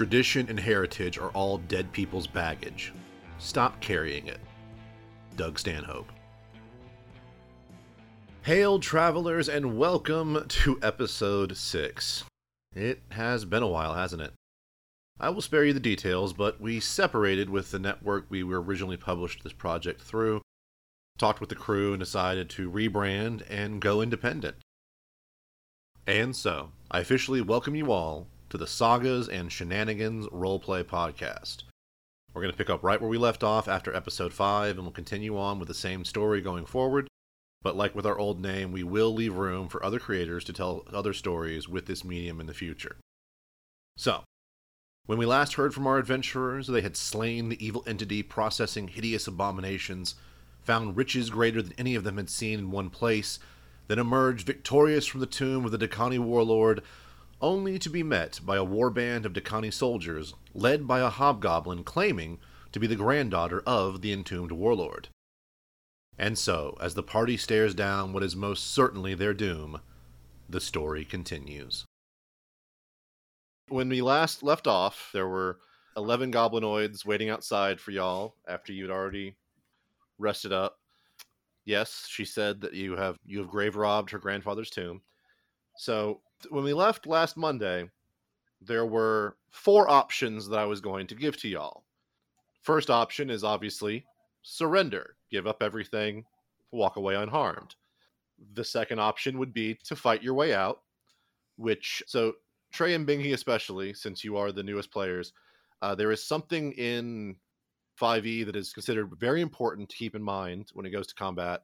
Tradition and heritage are all dead people's baggage. Stop carrying it. Doug Stanhope. Hail, travelers, and welcome to episode 6. It has been a while, hasn't it? I will spare you the details, but we separated with the network we were originally published this project through, talked with the crew, and decided to rebrand and go independent. And so, I officially welcome you all to the Sagas and Shenanigans Roleplay Podcast. We're going to pick up right where we left off after episode 5, and we'll continue on with the same story going forward. But like with our old name, we will leave room for other creators to tell other stories with this medium in the future. So, when we last heard from our adventurers, they had slain the evil entity processing hideous abominations, found riches greater than any of them had seen in one place, then emerged victorious from the tomb of the Dhakaani warlord, only to be met by a warband of Dhakaani soldiers, led by a hobgoblin claiming to be the granddaughter of the entombed warlord. And so, as the party stares down what is most certainly their doom, the story continues. When we last left off, there were 11 goblinoids waiting outside for y'all after you'd already rested up. Yes, she said that you have you have grave robbed her grandfather's tomb. So, when we left last Monday, there were four options that I was going to give to y'all. First option is obviously surrender, give up everything, walk away unharmed. The second option would be to fight your way out, which, so Trey and Bingy, especially, since you are the newest players, uh, there is something in 5e that is considered very important to keep in mind when it goes to combat,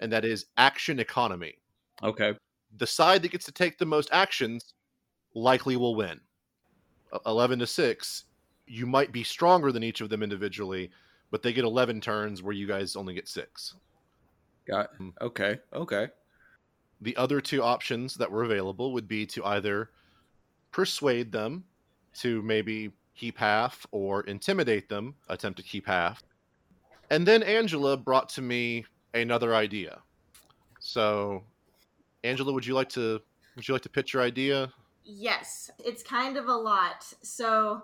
and that is action economy. Okay. The side that gets to take the most actions likely will win. 11 to 6, you might be stronger than each of them individually, but they get 11 turns where you guys only get 6. Got mm. okay. Okay. The other two options that were available would be to either persuade them to maybe keep half or intimidate them, attempt to keep half. And then Angela brought to me another idea. So, Angela, would you like to would you like to pitch your idea? Yes, it's kind of a lot. So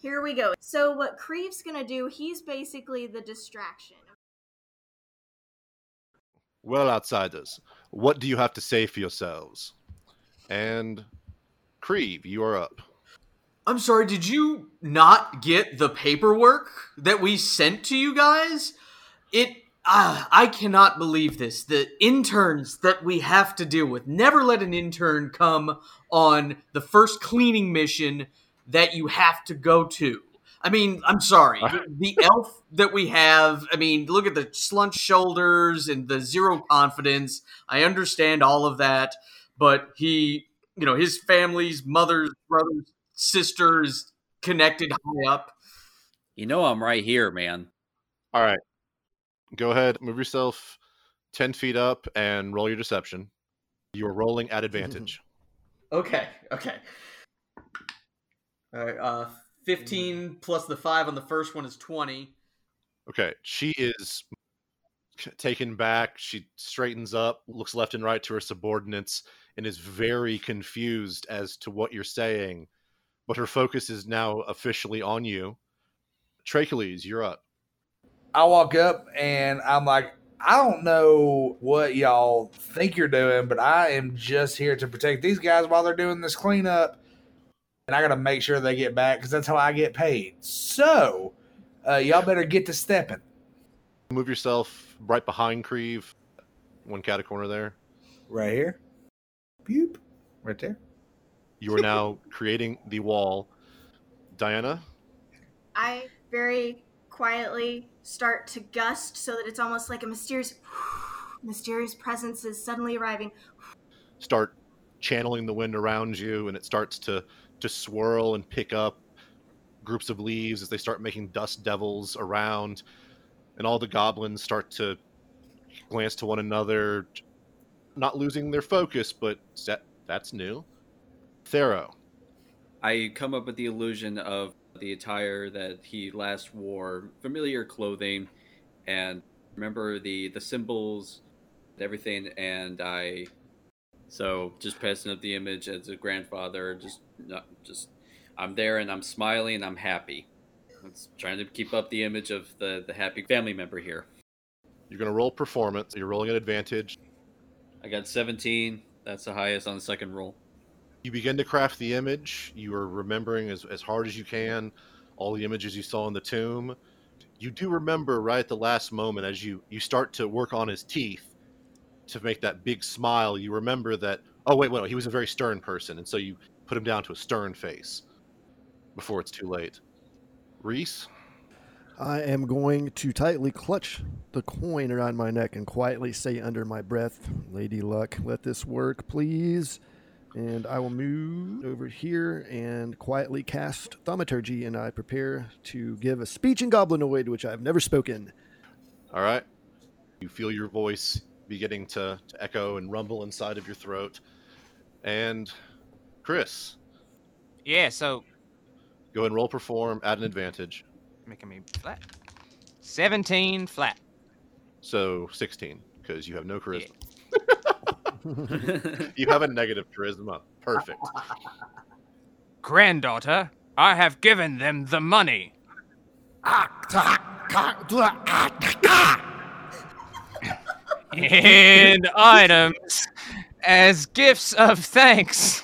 here we go. So what Creeve's gonna do, he's basically the distraction. Well, outsiders, what do you have to say for yourselves? And Creve, you are up. I'm sorry, did you not get the paperwork that we sent to you guys? It uh, I cannot believe this. The interns that we have to deal with. Never let an intern come on the first cleaning mission that you have to go to. I mean, I'm sorry. the elf that we have, I mean, look at the slunched shoulders and the zero confidence. I understand all of that, but he, you know, his family's mother's brother's sisters connected high up. You know I'm right here, man. All right. Go ahead, move yourself 10 feet up and roll your deception. You are rolling at advantage. Okay, okay. All right, uh, 15 plus the 5 on the first one is 20. Okay, she is taken back. She straightens up, looks left and right to her subordinates, and is very confused as to what you're saying. But her focus is now officially on you. Tracheles, you're up. I walk up and I'm like, I don't know what y'all think you're doing, but I am just here to protect these guys while they're doing this cleanup. And I got to make sure they get back because that's how I get paid. So, uh, y'all better get to stepping. Move yourself right behind Creve. One cat corner there. Right here. Boop. Right there. You are now creating the wall. Diana? I very quietly start to gust so that it's almost like a mysterious mysterious presence is suddenly arriving. Start channeling the wind around you and it starts to to swirl and pick up groups of leaves as they start making dust devils around and all the goblins start to glance to one another not losing their focus but that, that's new Thero. I come up with the illusion of the attire that he last wore, familiar clothing, and remember the the symbols, everything, and I. So just passing up the image as a grandfather, just not just I'm there and I'm smiling and I'm happy. It's trying to keep up the image of the the happy family member here. You're going to roll performance. You're rolling an advantage. I got 17. That's the highest on the second roll. You begin to craft the image. You are remembering as, as hard as you can all the images you saw in the tomb. You do remember right at the last moment as you, you start to work on his teeth to make that big smile. You remember that, oh, wait, wait, he was a very stern person. And so you put him down to a stern face before it's too late. Reese? I am going to tightly clutch the coin around my neck and quietly say under my breath, Lady Luck, let this work, please. And I will move over here and quietly cast Thaumaturgy, and I prepare to give a speech in Goblinoid, which I've never spoken. All right. You feel your voice beginning to, to echo and rumble inside of your throat. And Chris, Yeah, so go ahead and roll perform, add an advantage. making me flat. 17 flat. So 16, because you have no charisma. You have a negative charisma. Perfect. Granddaughter, I have given them the money. and items as gifts of thanks.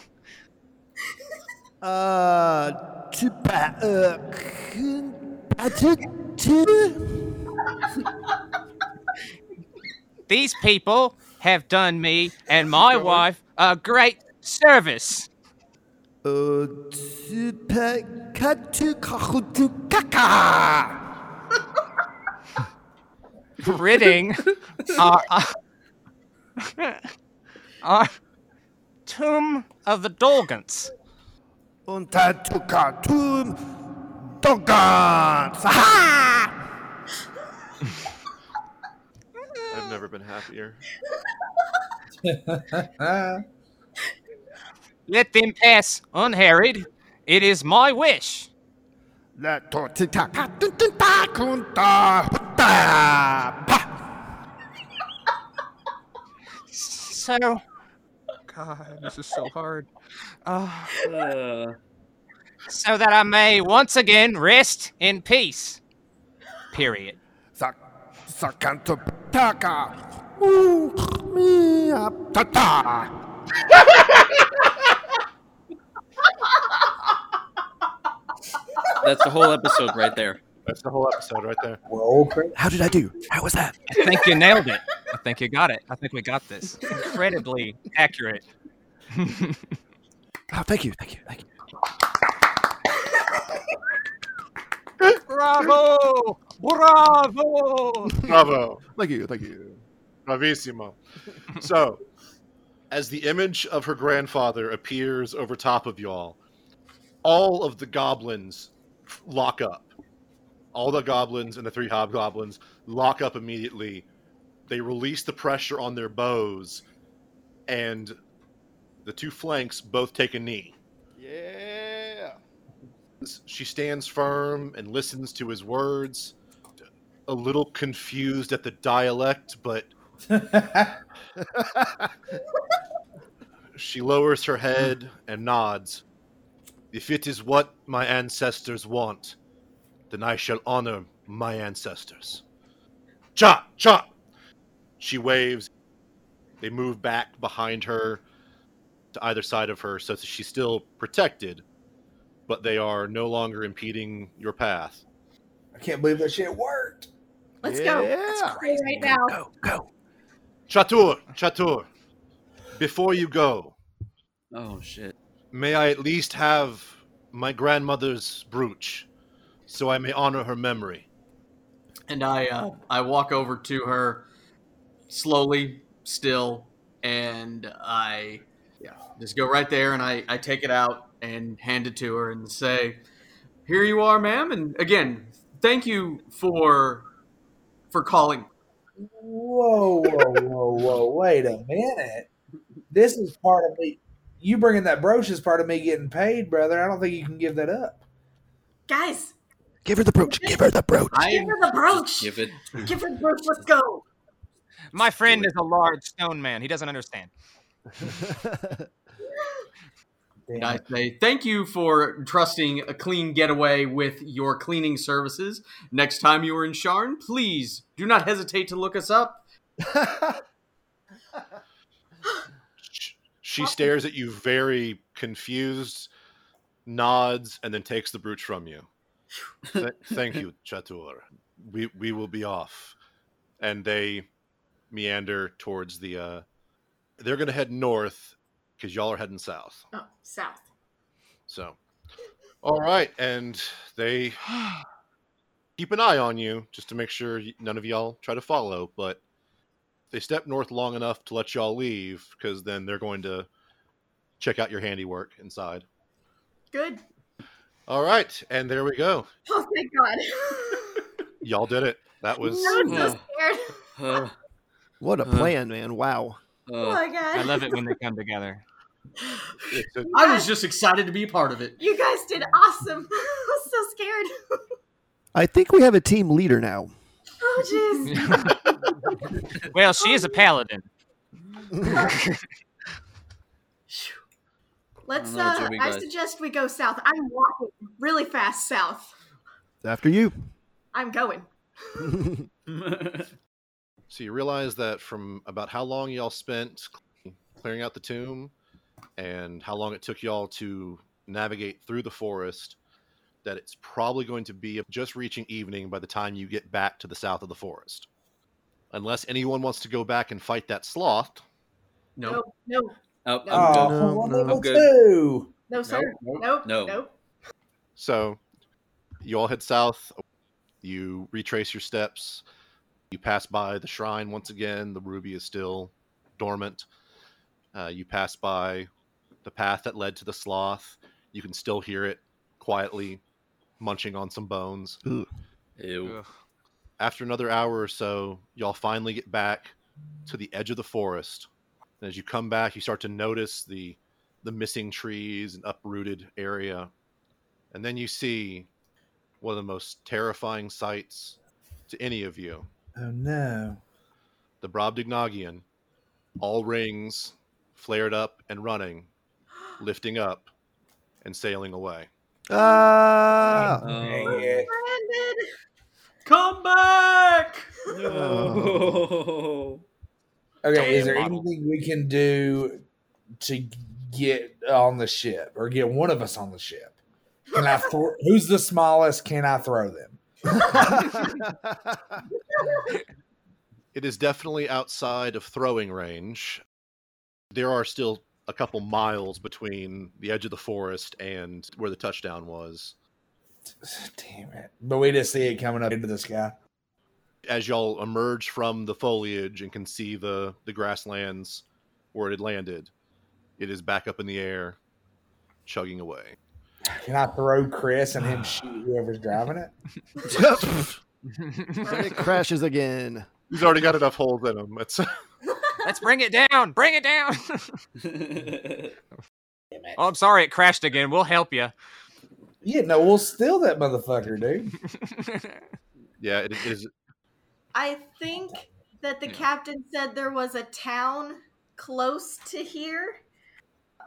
Uh, to pa- uh, to, to, These people have done me and my wife a great service. to pa- ka- to ka- to kaka. ridding our, our tomb of the Dolgaunts. Unta to ka- I've never been happier. Let them pass unharried. It is my wish. La to ti ta ka tu tu ta kun ta ta pa. So, God, this is so hard. Uh, Uh, so that I may once again rest in peace. Period. Sa sa kan to ta ka. Ooh, uh, me up ta ta. that's the whole episode right there. That's the whole episode right there. Roll credit. How did I do? How was that? I think you nailed it. I think you got it. I think we got this. Incredibly accurate. Oh, thank you, thank you, thank you. Bravo! Bravo! Bravo. Thank you, thank you. Bravissimo. so, as the image of her grandfather appears over top of y'all, all of the goblins lock up. All the goblins and the three hobgoblins lock up immediately. They release the pressure on their bows, and the two flanks both take a knee. Yeah. She stands firm and listens to his words, a little confused at the dialect, but She lowers her head and nods. If it is what my ancestors want, then I shall honor my ancestors. Chop, chop! She waves. They move back behind her to either side of her so that she's still protected, but they are no longer impeding your path. I can't believe that shit worked. Let's yeah. go. Right now. Go, go. Chatur! Chatur! Before you go, Oh shit. May I at least have my grandmother's brooch, so I may honor her memory. And I uh, I walk over to her slowly, still, and I yeah just go right there and I, I take it out and hand it to her and say, "Here you are, ma'am." And again, thank you for for calling. Whoa, whoa, whoa, whoa! Wait a minute. This is part of me. You bringing that brooch is part of me getting paid, brother. I don't think you can give that up. Guys, Give her the brooch. Give her the brooch. give her the brooch. Give it. Give her the brooch. Let's go. My friend is a large stone man. He doesn't understand. Damn I say thank you for trusting a clean getaway with your cleaning services. Next time you are in Sharn, please do not hesitate to look us up. She stares at you very confused, nods, and then takes the brooch from you. Th- thank you, Chatur. We we will be off. And they meander towards the uh they're gonna head north because y'all are heading south. Oh, south. So all right, and they keep an eye on you just to make sure none of y'all try to follow, but they step north long enough to let y'all leave because then they're going to check out your handiwork inside. Good. All right, and there we go. Oh, thank God. Y'all did it. That was I was so scared. Uh, what a Uh. plan, man! Wow. Oh my God. I love it when they come together. it's a- I was just excited to be a part of it. You guys did awesome. I was so scared. I think we have a team leader now. Oh, jeez. Well, she is a paladin. Let's. I know, Uh, I suggest we go south. I'm walking really fast south. After you. I'm going. So you realize that from about how long y'all spent clearing out the tomb and how long it took y'all to navigate through the forest, that it's probably going to be just reaching evening by the time you get back to the south of the forest. Unless anyone wants to go back and fight that sloth, No. No, no, oh, I'm Oh, good. No, no. I'm good. no, sir. Nope, Nope. no. Nope. So you all head south. You retrace your steps. You pass by the shrine once again. The ruby is still dormant. Uh, you pass by the path that led to the sloth. You can still hear it quietly munching on some bones. Ew. Ugh. After another hour or so, y'all finally get back to the edge of the forest. And as you come back, you start to notice the the missing trees and uprooted area. And then you see one of the most terrifying sights to any of you. Oh no. The Brobdingnagian, all rings, flared up and running, lifting up and sailing away. Ah! Oh, Yeah. Brandon. Come back! no. Okay, is there model. anything we can do to get on the ship or get one of us on the ship? Can I? Thro- who's the smallest? Can I throw them? It is definitely outside of throwing range. There are still a couple miles between the edge of the forest and where the touchdown was. Damn it! But we just see it coming up into the sky. As y'all emerge from the foliage and can see the, the grasslands where it had landed, it is back up in the air, chugging away. Can I throw Chris and him shoot whoever's driving it? and it crashes again. He's already got enough holes in him. It's Let's bring it down. Bring it down. Damn it. oh, I'm sorry. It crashed again. We'll help you. Yeah, no, we'll steal that motherfucker, dude. yeah, it is. I think that the captain said there was a town close to here.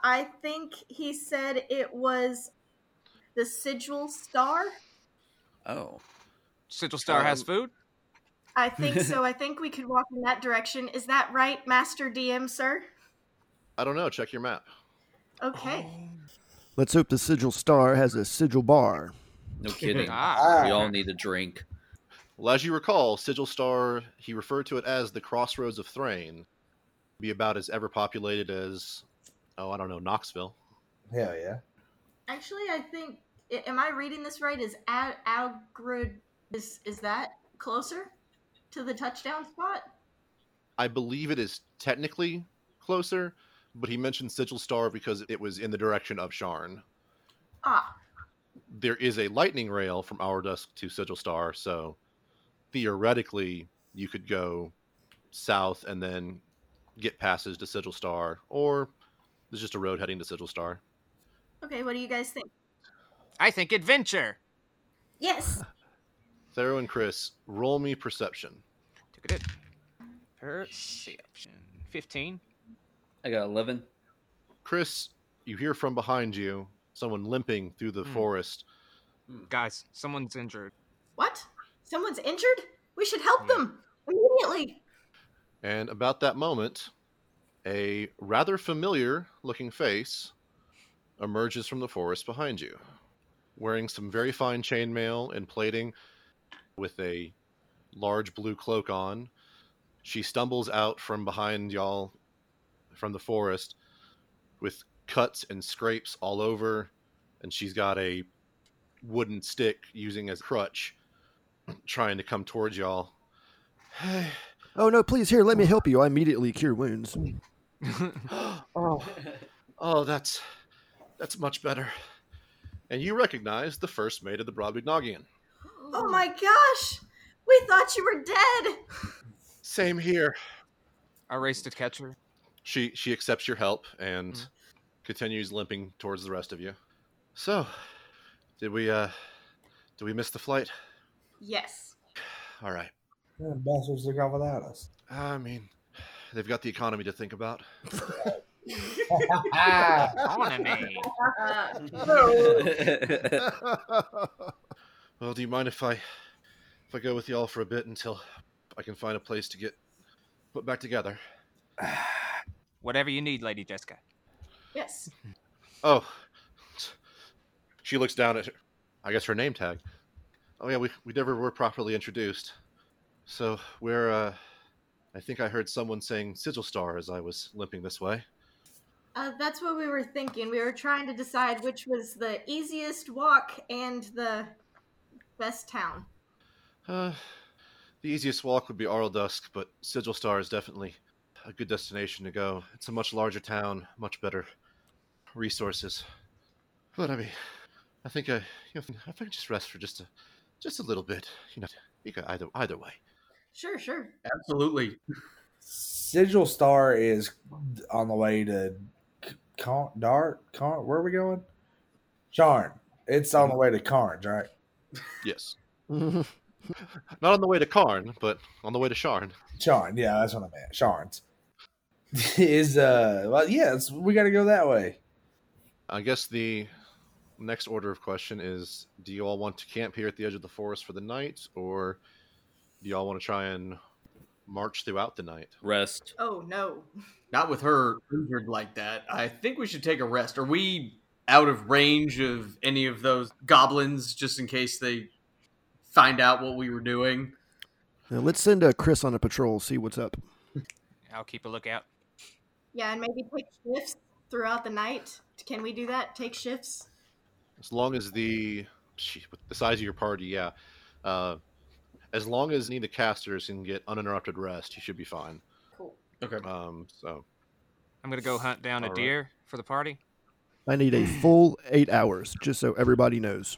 I think he said it was the Sigil Star. oh. Sigil Star has Um, food. I think so. I think we could walk in that direction. Is that right, Master DM, sir? I don't know. Check your map. Okay. Let's hope the Sigil Star has a Sigil bar. No kidding. Ah. We all need a drink. Well, as you recall, Sigil Star, he referred to it as the Crossroads of Thrane. Be about as ever populated as, oh, I don't know, Knoxville. Hell yeah. Actually, I think am I reading this right? Is Al- Algrid is is that closer to the touchdown spot? I believe it is technically closer, but he mentioned Sigil Star because it was in the direction of Sharn. Ah, There is a lightning rail from Our Dusk to Sigil Star, so theoretically you could go south and then get passage to Sigil Star, or there's just a road heading to Sigil Star. Okay. What do you guys think? I think adventure. Yes. Thero and Chris, roll me perception. Took it. Perception. Fifteen. I got 11. Chris, you hear from behind you someone limping through the Hmm. forest. Guys, someone's injured. What? Someone's injured? We should help Yeah. them immediately. And about that moment, a rather familiar looking face emerges from the forest behind you, wearing some very fine chainmail and plating with a large blue cloak on. She stumbles out from behind y'all from the forest with cuts and scrapes all over, and she's got a wooden stick using as a crutch, trying to come towards y'all. Oh no, please here, let me help you. I immediately cure wounds. oh, oh, that's that's much better. And you recognize the first mate of the Brobdingnagian. Oh my gosh! We thought you were dead! Same here. I raced to catch her. She she accepts your help and Mhm. continues limping towards the rest of you. So, did we uh did we miss the flight? Yes. All right. Yeah, bastards took off without us. I mean, they've got the economy to think about. Economy. well, do you mind if I if I go with y'all for a bit until I can find a place to get put back together? Whatever you need, Lady Jessica. Yes. Oh, she looks down at, her, I guess, her name tag. Oh yeah, we we never were properly introduced. So we're, uh, I think I heard someone saying Sigil Star as I was limping this way. Uh, that's what we were thinking. We were trying to decide which was the easiest walk and the best town. Uh, the easiest walk would be Arldusk, but Sigil Star is definitely a good destination to go. It's a much larger town, much better resources. But I mean, I think I, you know, I think I just rest for just a, just a little bit. You know, you go either either way. Sure, sure. Absolutely. Sigil Star is on the way to C- Con- Dart. Con- where are we going? Charn. It's on the way to Carnes, right? Yes. Not on the way to Karn, but on the way to Sharn. Charn. Yeah, that's what I meant. Sharns. is uh well yeah, it's, we got to go that way. I guess the next order of question is do you all want to camp here at the edge of the forest for the night, or do y'all want to try and march throughout the night? Rest. Oh no. Not with her injured like that. I think we should take a rest. Are we out of range of any of those goblins just in case they find out what we were doing? Now, let's send uh, Chris on a patrol, see what's up. I'll keep a lookout. Yeah, and maybe take shifts throughout the night. Can we do that? Take shifts? As long as the gee, with the size of your party, yeah. Uh, as long as any of the casters can get uninterrupted rest, you should be fine. Cool. Okay. Um, so I'm gonna go hunt down a All right. deer for the party. I need a full eight hours, just so everybody knows.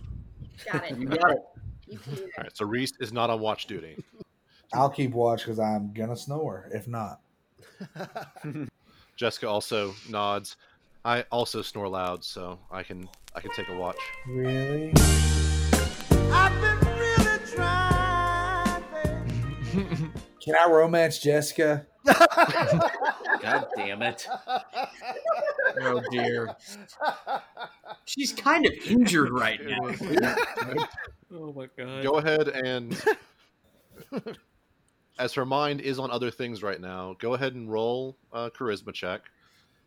Got it. You got it. You can do all that. right, so Reese is not on watch duty. I'll keep watch because I'm gonna snore. If not, Jessica also nods. I also snore loud, so I can I can take a watch. really, can I romance Jessica? God damn it. Oh dear. She's kind of injured right now. Oh my god. Go ahead and as her mind is on other things right now, go ahead and roll a charisma check.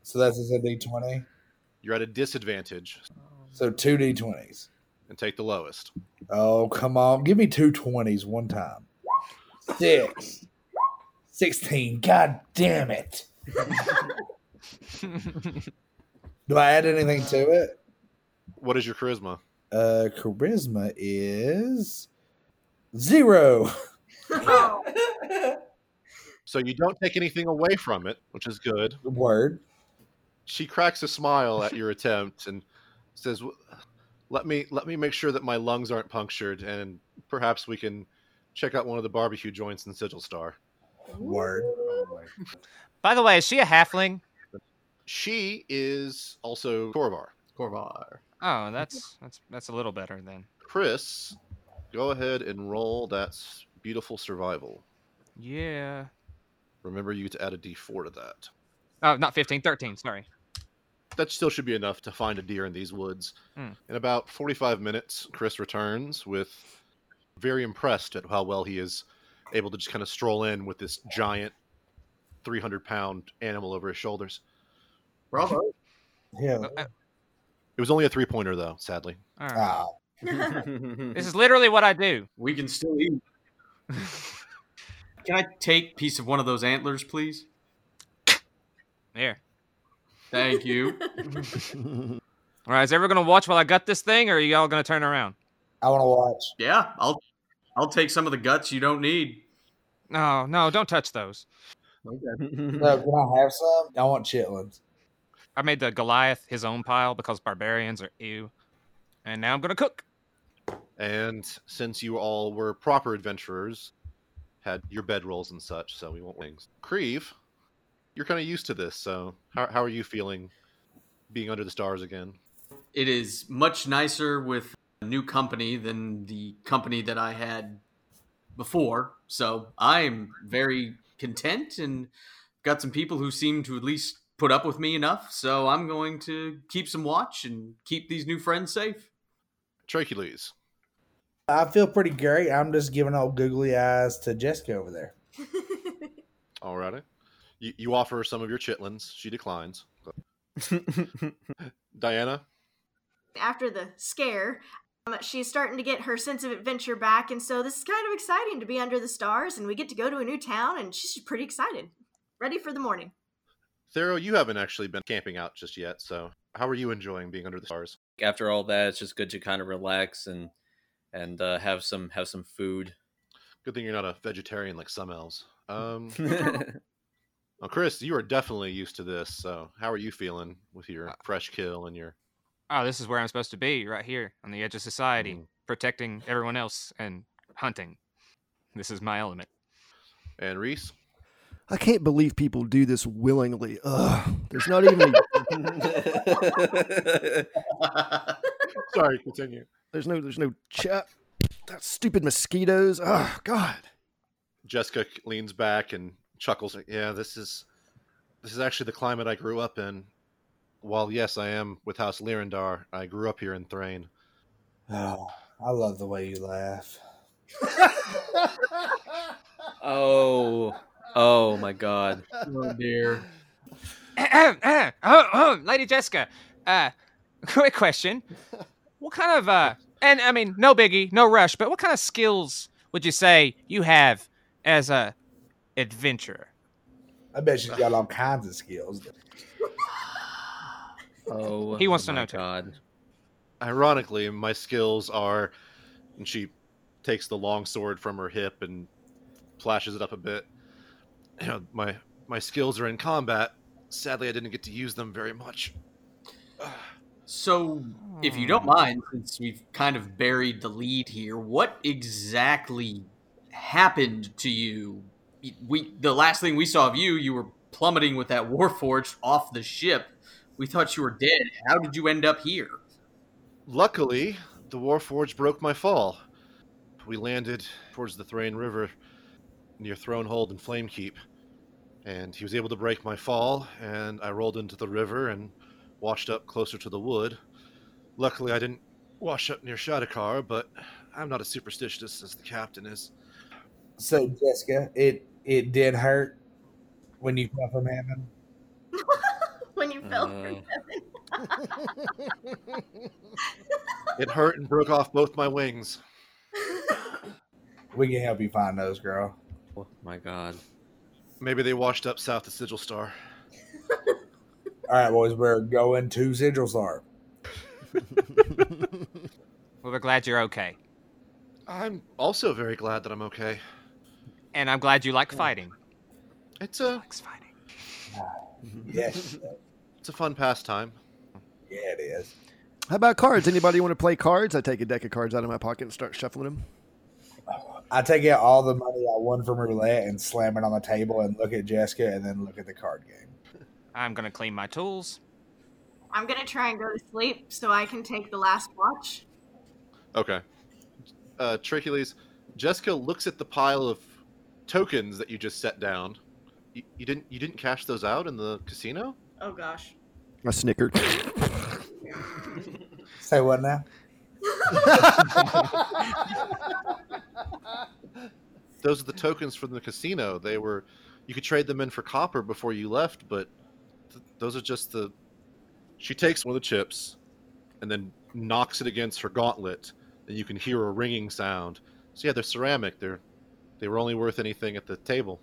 So that's a D twenty. You're at a disadvantage So two D twenties. and take the lowest. Oh come on, give me two twenties one time. Six. 16. God damn it. Do I add anything to it? What is your charisma? Uh, charisma is zero. So you don't take anything away from it, which is good. Word. She cracks a smile at your attempt and says, "Let me let me make sure that my lungs aren't punctured, and perhaps we can check out one of the barbecue joints in Sigil Star." Word. By the way, is she a halfling? She is also Khoravar. Khoravar. Oh, that's that's that's a little better then. Chris, go ahead and roll that beautiful survival. Yeah. Remember you to add a d4 to that. Oh, not 15, 13, sorry. that still should be enough to find a deer in these woods. Hmm. In about 45 minutes, Chris returns with very impressed at how well he is able to just kind of stroll in with this giant 300 pound animal over his shoulders. Bravo. Yeah. Uh, It was only a three pointer, though, sadly. all right. Ah, This is literally what I do. We can still eat. Can I take piece of one of those antlers, please? Here. Thank you. All right, is everyone gonna watch while I gut this thing, or are you all gonna turn around? I want to watch. yeah, I'll I'll take some of the guts you don't need. No, no, don't touch those. Okay. No, can I have some? I want chitlins. I made the Goliath his own pile because barbarians are ew, and now I'm gonna cook. And since you all were proper adventurers, had your bedrolls and such, so we won't wings. Creve, you're kind of used to this, so how, how are you feeling being under the stars again? It is much nicer with a new company than the company that I had before. So I'm very content and got some people who seem to at least put up with me enough. So I'm going to keep some watch and keep these new friends safe. Tracheles, I feel pretty great. I'm just giving old googly eyes to Jessica over there. alrighty. You, you offer some of your chitlins. She declines. Diana, After the scare, she's starting to get her sense of adventure back, and so this is kind of exciting to be under the stars, and we get to go to a new town, and she's pretty excited, ready for the morning. Thero, you haven't actually been camping out just yet, so how are you enjoying being under the stars? After all that, it's just good to kind of relax and and uh, have some have some food. Good thing you're not a vegetarian like some elves. Um, well, Chris, you are definitely used to this. So, how are you feeling with your fresh kill and your? Oh, this is where I'm supposed to be, right here on the edge of society, Mm. protecting everyone else and hunting. This is my element. And Reese, I can't believe people do this willingly. Ugh. There's not even a, sorry, continue. there's no there's no chat. That stupid mosquitoes. Oh God. Jessica leans back and chuckles. Like, yeah, this is this is actually the climate I grew up in. While yes, I am with House Lyrandar, I grew up here in Thrane. Oh, I love the way you laugh. Oh, oh my God! oh dear. oh, oh, Lady Jessica, uh, quick question. What kind of, uh, and I mean, no biggie, no rush, but what kind of skills would you say you have as a adventurer? I bet she's got all kinds of skills. Oh, He wants to my know too. Ironically, my skills are, and she takes the long sword from her hip and flashes it up a bit. You know, my my skills are in combat. Sadly, I didn't get to use them very much. So, if you don't hmm. mind, since we've kind of buried the lead here, what exactly happened to you? We the last thing we saw of you, you were plummeting with that warforged off the ship. We thought you were dead. How did you end up here? Luckily, the Warforged broke my fall. We landed towards the Thrane River near Thronehold and Flamekeep, and he was able to break my fall, and I rolled into the river and washed up closer to the wood. Luckily, I didn't wash up near Shadakar, but I'm not as superstitious as the captain is. So, Jessica, it it did hurt when you fell from heaven. When you fell Uh, from It hurt and broke off both my wings. We can help you find those, girl. oh my God. Maybe they washed up south of Sigil Star. All right, boys, we're going to Sigil Star. Well, we're glad you're okay, I'm also very glad that I'm okay. and I'm glad you like fighting. It's a Likes fighting. Yes, it's a fun pastime. yeah, it is. How about cards? Anybody want to play cards? I take a deck of cards out of my pocket and start shuffling them. I take out all the money I won from roulette and slam it on the table and look at Jessica and then look at the card game. I'm gonna clean my tools. I'm gonna try and go to sleep so I can take the last watch. Okay. Uh, Trichules, Jessica looks at the pile of tokens that you just set down. You, you didn't you didn't cash those out in the casino? Oh gosh. I snickered. Say what now? Those are the tokens from the casino. They were, you could trade them in for copper before you left, but th- those are just the. She takes one of the chips, and then knocks it against her gauntlet, and you can hear a ringing sound. So yeah, they're ceramic. They're, they were only worth anything at the table.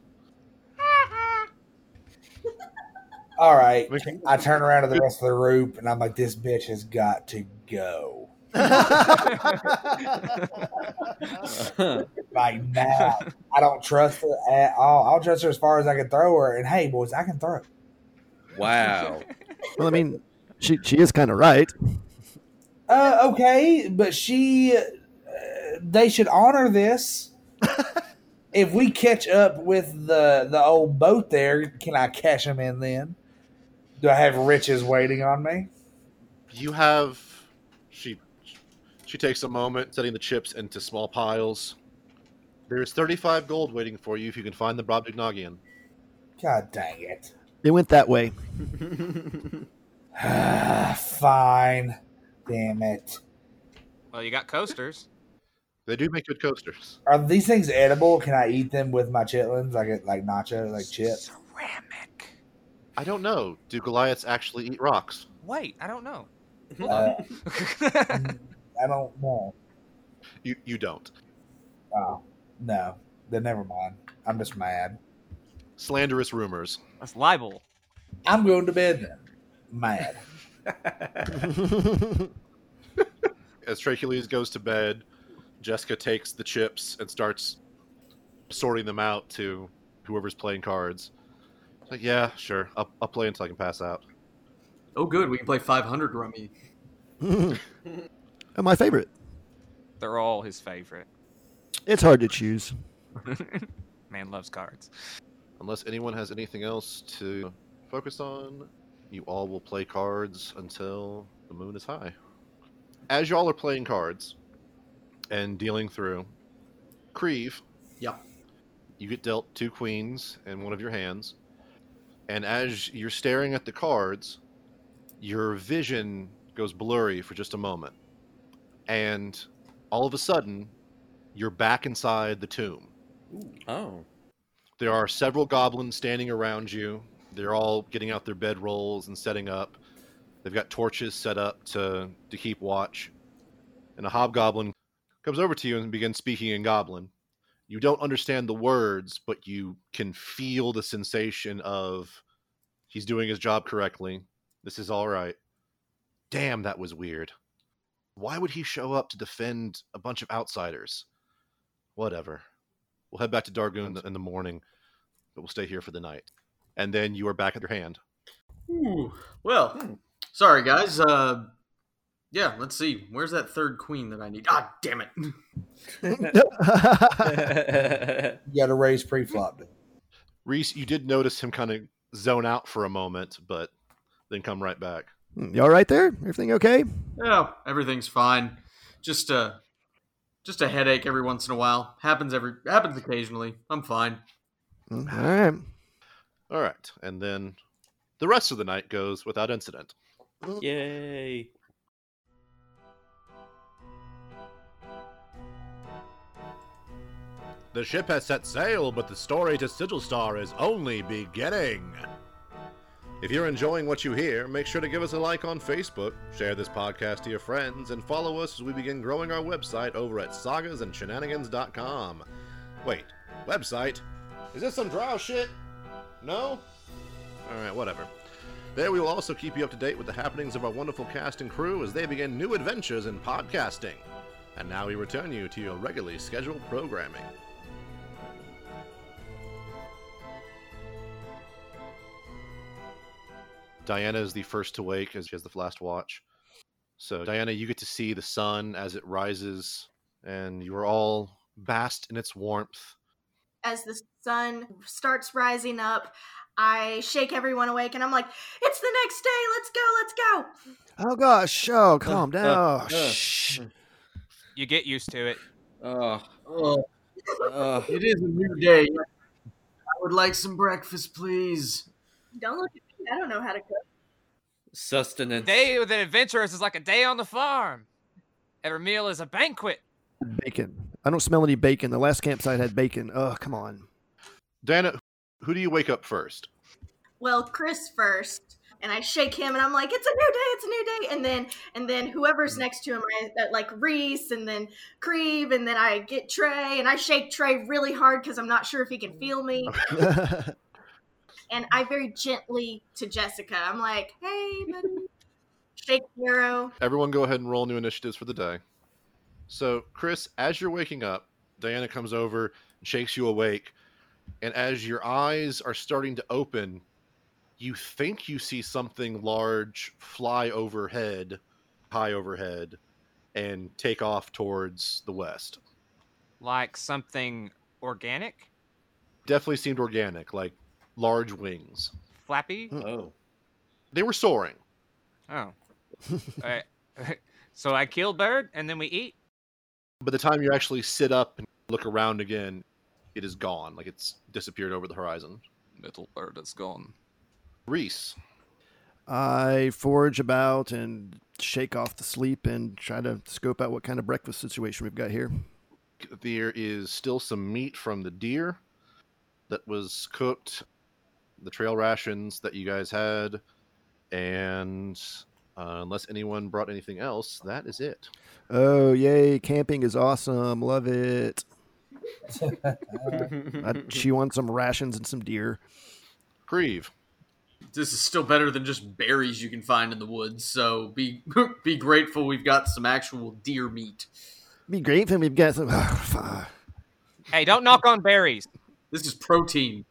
All right. I turn around to the rest of the group and I'm like, this bitch has got to go. Like now. I don't trust her at all. I'll trust her as far as I can throw her. And hey, boys, I can throw. wow. well, I mean, she she is kind of right. Uh, okay, but she, uh, they should honor this. if we catch up with the the old boat there, can I cash them in then? Do I have riches waiting on me? You have. She, she takes a moment setting the chips into small piles. There's 35 gold waiting for you if you can find the Brobdingnagian. God dang it. It went that way. Fine. Damn it. Well, you got coasters. They do make good coasters. Are these things edible? Can I eat them with my chitlins? Like like nacho, like chips? Ceramic. I don't know. Do Goliaths actually eat rocks? Wait, I don't know. Uh, I don't know. You you don't. Oh, no. Then never mind. I'm just mad. Slanderous rumors. That's libel. I'm going to bed then. Mad. As Tracheles goes to bed, Jessica takes the chips and starts sorting them out to whoever's playing cards. It's like, yeah, sure. I'll, I'll play until I can pass out. Oh, good. We can play 500 rummy. My favorite. They're all his favorite. It's hard to choose. Man loves cards. Unless anyone has anything else to focus on, you all will play cards until the moon is high. As y'all are playing cards and dealing through, Creve, Yep. you get dealt two queens in one of your hands, and as you're staring at the cards, your vision goes blurry for just a moment, and all of a sudden, you're back inside the tomb. Oh. There are several goblins standing around you. They're all getting out their bedrolls and setting up. They've got torches set up to to keep watch. And a hobgoblin comes over to you and begins speaking in goblin. You don't understand the words, but you can feel the sensation of he's doing his job correctly. This is all right. Damn, that was weird. Why would he show up to defend a bunch of outsiders? Whatever. We'll head back to Darguun in the morning, but we'll stay here for the night. And then you are back at your hand. Ooh. Well, sorry guys. Uh, yeah. Let's see. Where's that third queen that I need? Ah, damn it. You got to raise pre-flop. Reese, you did notice him kind of zone out for a moment, but then come right back. Hmm, you all right there? Everything okay? Oh, everything's fine. Just a, just a headache every once in a while. Happens every happens occasionally. I'm fine. All right. All right. And then the rest of the night goes without incident. Yay. The ship has set sail, but the story to Sigil Star is only beginning. If you're enjoying what you hear, make sure to give us a like on Facebook, share this podcast to your friends, and follow us as we begin growing our website over at sagasandShenanigans.com. Wait, website? Is this some drow shit? No? Alright, whatever. There we will also keep you up to date with the happenings of our wonderful cast and crew as they begin new adventures in podcasting. And now we return you to your regularly scheduled programming. Diana is the first to wake as she has the last watch. So, Diana, you get to see the sun as it rises, and you are all basked in its warmth. As the sun starts rising up, I shake everyone awake and I'm like, it's the next day. Let's go. Let's go. Oh gosh. Oh, calm uh, uh, down. uh, Oh, shh. You get used to it. Uh, oh. Oh, Oh. it is a new day. I would like some breakfast, please. Don't look at me. I don't know how to cook. Sustenance. Day with an adventurous is like a day on the farm. Every meal is a banquet. Bacon. I don't smell any bacon. The last campsite had bacon. Oh, come on. Diana, who do you wake up first? Well, Chris first, and I shake him, and I'm like, "It's a new day! It's a new day!" And then, and then whoever's next to him, I, like Reese, and then Creve, and then I get Trey, and I shake Trey really hard because I'm not sure if he can feel me. And I very gently to Jessica, I'm like, "Hey, buddy." Shake Arrow. Everyone go ahead and roll new initiatives for the day. So, Chris, as you're waking up, Diana comes over and shakes you awake. And as your eyes are starting to open, you think you see something large fly overhead, high overhead, and take off towards the west. Like something organic, Definitely seemed organic, like large wings. flappy. Oh. They were soaring. Oh. Alright. so I kill bird and then we eat. By the time you actually sit up and look around again, it is gone. Like it's disappeared over the horizon. Little bird is gone. Reese, I forage about and shake off the sleep and try to scope out what kind of breakfast situation we've got here. there is still some meat from the deer that was cooked, the trail rations that you guys had, and uh, unless anyone brought anything else, that is it. Oh, yay. Camping is awesome. Love it. I chew on some rations and some deer. Creve, This is still better than just berries you can find in the woods. So be be grateful we've got some actual deer meat. Be grateful we've got some. Hey, don't knock on berries. This is protein.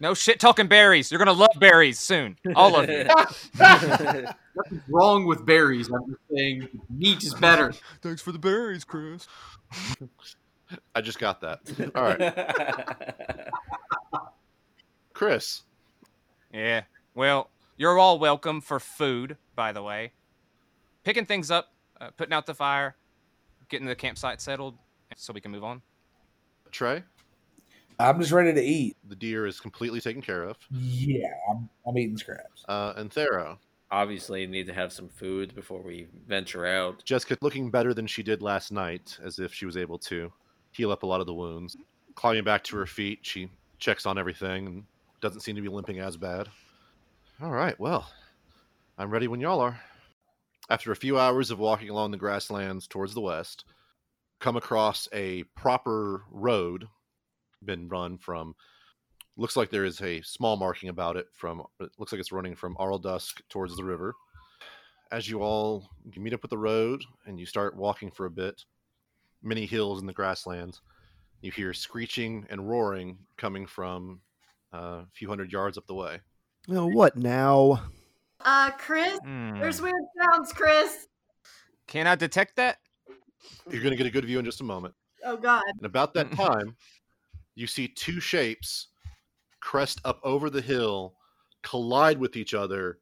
No shit talking berries. You're gonna love berries soon. All of you. Nothing's wrong with berries. I'm just saying meat is better. Thanks for the berries, Chris. I just got that. All right, Chris. Yeah. Well, you're all welcome for food, by the way. Picking things up, uh, putting out the fire, getting the campsite settled so we can move on. Trey, I'm just ready to eat. the deer is completely taken care of. Yeah, I'm, I'm eating scraps. Uh, and Thero, Obviously, need to have some food before we venture out. Jessica looking better than she did last night, as if she was able to heal up a lot of the wounds. Climbing back to her feet, she checks on everything and doesn't seem to be limping as bad. All right, well, I'm ready when y'all are. After a few hours of walking along the grasslands towards the west, come across a proper road been run from looks like there is a small marking about it from it looks like it's running from Arldusk towards the river as you all you meet up with the road and you start walking for a bit, many hills in the grasslands, you hear screeching and roaring coming from uh, a few hundred yards up the way. Oh, what now? Uh, Chris, Hmm. there's weird sounds, Chris. Can I detect that? You're going to get a good view in just a moment. Oh God. And about that time, you see two shapes crest up over the hill, collide with each other,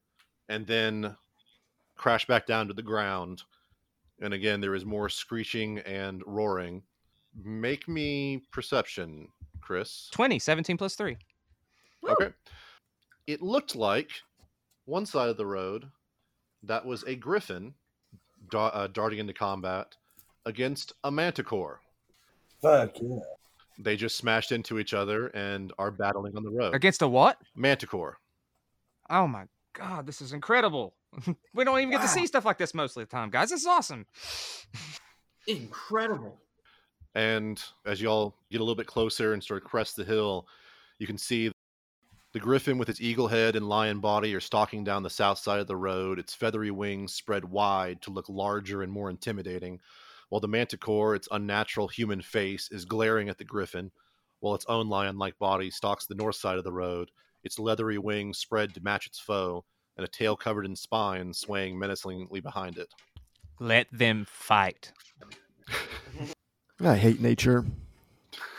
and then crash back down to the ground. And again, there is more screeching and roaring. Make me perception, Chris. 20, 17 plus 3. Woo. Okay. It looked like one side of the road that was a griffin da- uh, darting into combat against a manticore. Fuck yeah. They just smashed into each other and are battling on the road. Against a what? Manticore. Oh my god, this is incredible. we don't even get to see stuff like this most of the time, guys. This is awesome. Incredible. And as y'all get a little bit closer and sort of crest the hill, you can see the griffin with its eagle head and lion body are stalking down the south side of the road, its feathery wings spread wide to look larger and more intimidating, while the manticore, its unnatural human face, is glaring at the griffin, while its own lion like body stalks the north side of the road, its leathery wings spread to match its foe, and a tail covered in spines swaying menacingly behind it. Let them fight. I hate nature.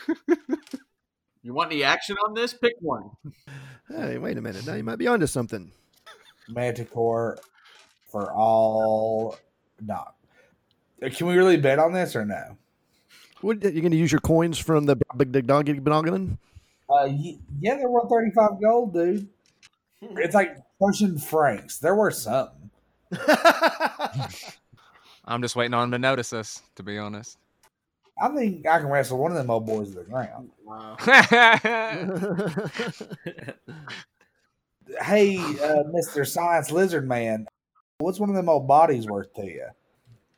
You want any action on this? Pick one. Hey, wait a minute. Now you might be onto something. Manticore for all dog. Can we really bet on this or no? What you going to use your coins from the big big doggy benoggin? Uh, yeah, they're worth thirty five gold, dude. It's like Prussian francs. They're worth something. I'm just waiting on him to notice us, to be honest. I think I can wrestle one of them old boys to the ground. Wow. Hey, uh, Mister Science Lizard Man, what's one of them old bodies worth to you?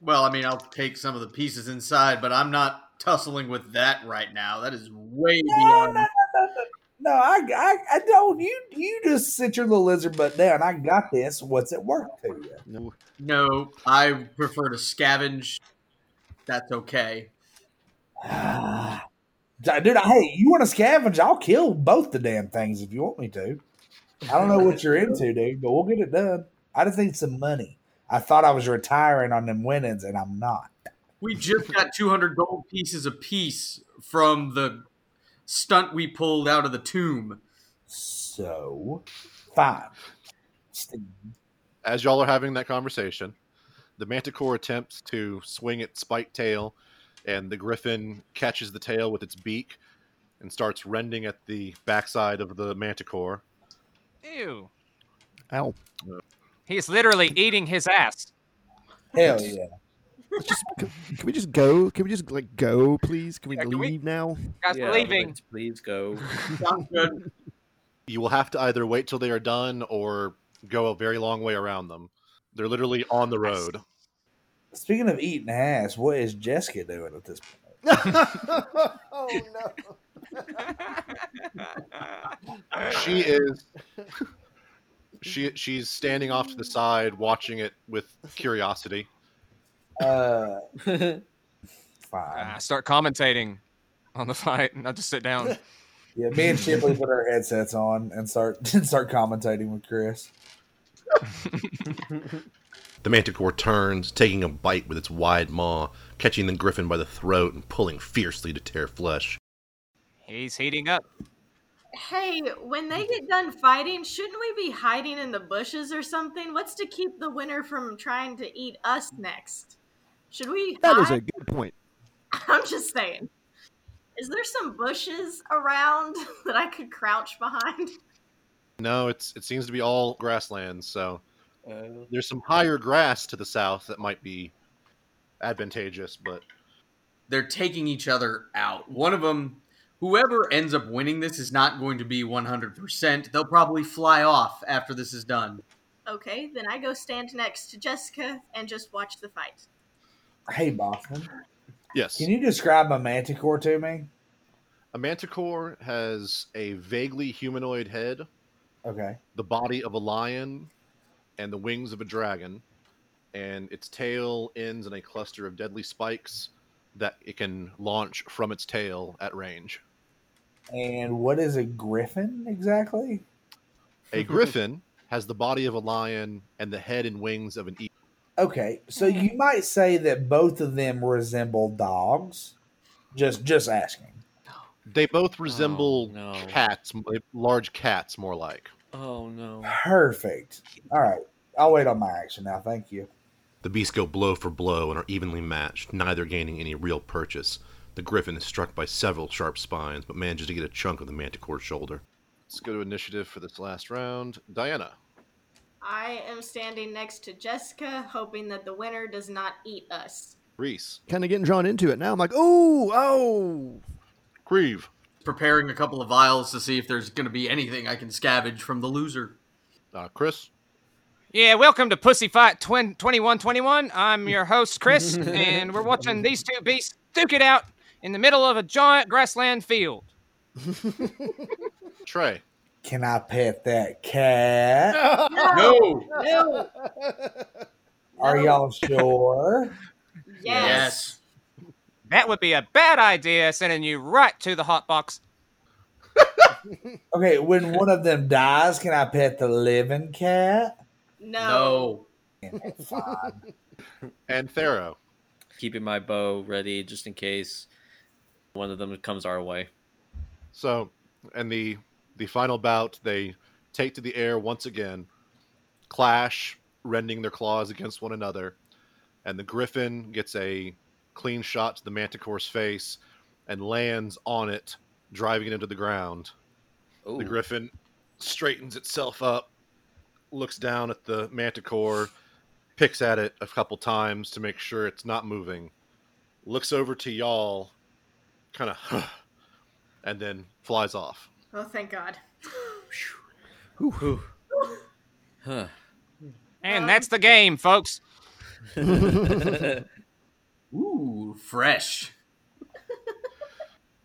Well, I mean, I'll take some of the pieces inside, but I'm not tussling with that right now. That is way No, beyond. no, no, no, no. No, I, I, I don't. You, you just sit your little lizard butt down. I got this. What's it worth to you? no, No, I prefer to scavenge. That's okay. Dude, I- hey, you want to scavenge? I'll kill both the damn things if you want me to. I don't know what you're into, dude, but we'll get it done. I just need some money. I thought I was retiring on them winnings, and I'm not. We just got 200 gold pieces apiece from the stunt we pulled out of the tomb. So, fine. As y'all are having that conversation, the manticore attempts to swing its spiked tail, and the griffin catches the tail with its beak and starts rending at the backside of the manticore. Ew. Ow. Uh, He's literally eating his ass. Hell yeah. Just, can, can we just go? Can we just like go, please? Can we Yeah, can we- leave now? Guys, Yeah, we're leaving. let's Please go. Sounds good. You will have to either wait till they are done or go a very long way around them. They're literally on the road. Speaking of eating ass, what is Jessica doing at this point? oh no. She is she she's standing off to the side watching it with curiosity. Uh, fine. Ah, start commentating on the fight, and I'll just sit down. Yeah, me and Shibley put our headsets on and start and start commentating with Chris. The manticore turns, taking a bite with its wide maw, catching the griffin by the throat and pulling fiercely to tear flesh. He's heating up. Hey, when they get done fighting, shouldn't we be hiding in the bushes or something? What's to keep the winner from trying to eat us next? Should we That is a good point. I'm just saying. Is there some bushes around that I could crouch behind? No, it's it seems to be all grasslands, so Uh, there's some higher grass to the south that might be advantageous, but They're taking each other out. One of them, whoever ends up winning this, is not going to be 100%. They'll probably fly off after this is done. Okay, then I go stand next to Jessica and just watch the fight. Hey, Boston, yes. can you describe a manticore to me? A manticore has a vaguely humanoid head, Okay. the body of a lion, and the wings of a dragon, and its tail ends in a cluster of deadly spikes that it can launch from its tail at range. And what is a griffin exactly? A griffin has the body of a lion and the head and wings of an eagle. Okay, so you might say that both of them resemble dogs. Just, just asking. They both resemble oh, no. cats, large cats, more like. oh no. Perfect. All right, I'll wait on my action now. Thank you. The beasts go blow for blow and are evenly matched, neither gaining any real purchase. The griffin is struck by several sharp spines, but manages to get a chunk of the manticore's shoulder. Let's go to initiative for this last round. Diana. I am standing next to Jessica, hoping that the winner does not eat us. Reese. Kind of getting drawn into it now. I'm like, oh, oh. Creve. Preparing a couple of vials to see if there's going to be anything I can scavenge from the loser. Uh, Chris. Yeah, welcome to Pussy Fight Twin 2121. I'm your host, Chris, and we're watching these two beasts duke it out in the middle of a giant grassland field. Trey. Can I pet that cat? No! No. Are y'all sure? Yes. That would be a bad idea, sending you right to the hot box. Okay, when one of them dies, can I pet the living cat? No. No. And Thero. Keeping my bow ready just in case one of them comes our way. So, and the the final bout, they take to the air once again, clash, rending their claws against one another, and the griffin gets a clean shot to the manticore's face and lands on it, driving it into the ground. Oh, The griffin straightens itself up, looks down at the manticore, picks at it a couple times to make sure it's not moving, looks over to y'all, kind of, and then flies off. Oh, thank God. Huh. And Um, that's the game, folks. Ooh, fresh.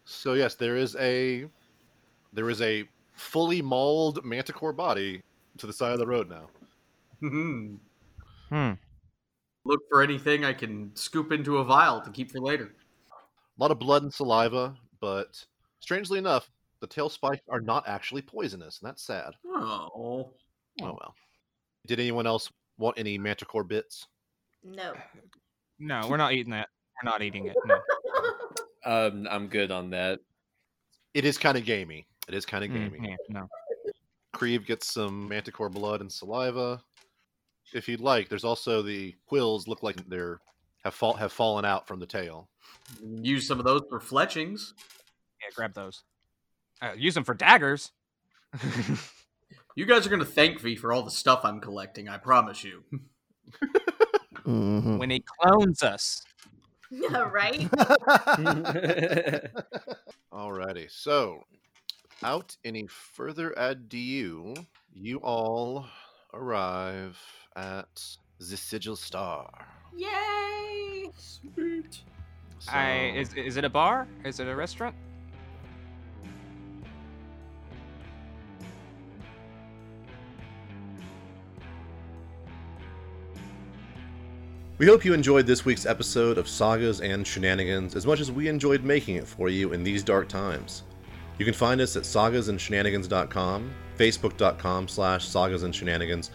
So yes, there is a there is a fully mauled manticore body to the side of the road now. Hmm. Hmm. Look for anything I can scoop into a vial to keep for later. A lot of blood and saliva, but strangely enough, the tail spikes are not actually poisonous, and that's sad. Oh. Oh well. Did anyone else want any manticore bits? No. No, we're not eating that. We're not eating it. No. Um, I'm good on that. It is kind of gamey. It is kind of Mm, gamey. yeah, no. Creve gets some manticore blood and saliva. If you'd like, there's also the quills look like they're have fall, have fallen out from the tail. Use some of those for fletchings. Yeah, grab those. Uh, use them for daggers. You guys are gonna thank me for all the stuff I'm collecting. I promise you. Mhm. when he clones us. Yeah, right? Alrighty, so without any further ado, you all arrive at the Sigil Star. Yay! I So- is is it a bar? Is it a restaurant? We hope you enjoyed this week's episode of Sagas and Shenanigans as much as we enjoyed making it for you in these dark times. You can find us at sagasandshenanigans.com, facebook.com slash sagasandshenanigans,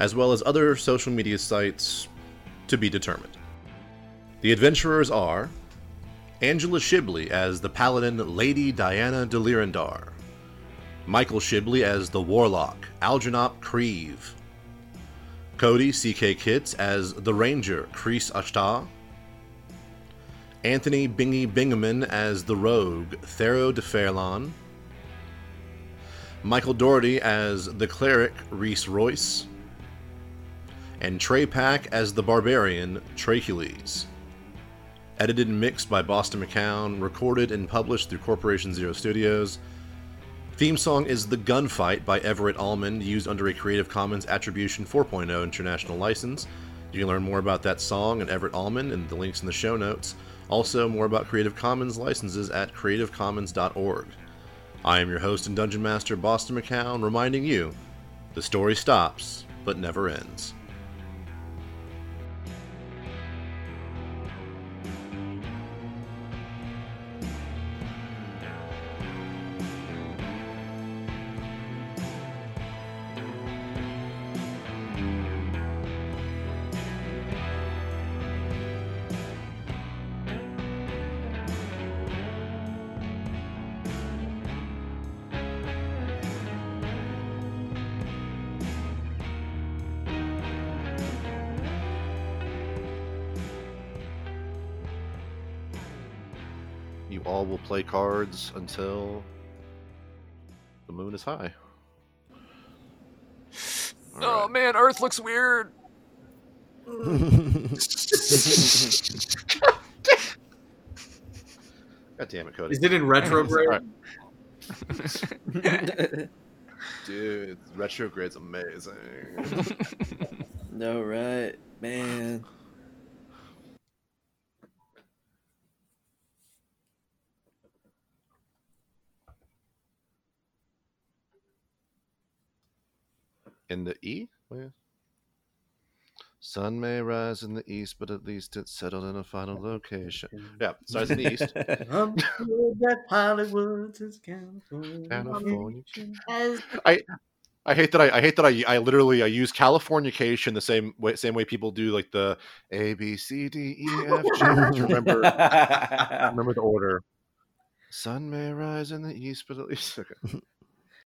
as well as other social media sites to be determined. The adventurers are Angela Shibley as the paladin Lady Diana de Lirandar, Michael Shibley as the warlock Algernon Creve, Cody CK Kitts as the Ranger Kreese Ashtar, Anthony Bingy Bingaman as the Rogue Thero de Fairlawn, Michael Doherty as the Cleric Reese Royce, and Trey Pack as the Barbarian Tracules. Edited and mixed by Boston McCown, recorded and published through Corporation Zero Studios. Theme song is The Gunfight by Everett Almond, used under a Creative Commons Attribution 4.0 international license. You can learn more about that song and Everett Almond and the links in the show notes. Also, more about Creative Commons licenses at creativecommons.org. I am your host and Dungeon Master, Boston McCown, reminding you the story stops, but never ends. You all will play cards until the moon is high. All Oh right. man, Earth looks weird. God damn it, Cody. Is it in retrograde? Dude, retrograde's amazing. no, right, man. In the E? Oh, Where? Sun may rise in the east, but at least it's settled in a final location. Yeah, starts in the east. That Hollywood is California. California. As I hate that I, I hate that I I literally I use Californication the same way same way people do like the A B C D E F G to remember remember the order. Sun may rise in the east, but at least okay.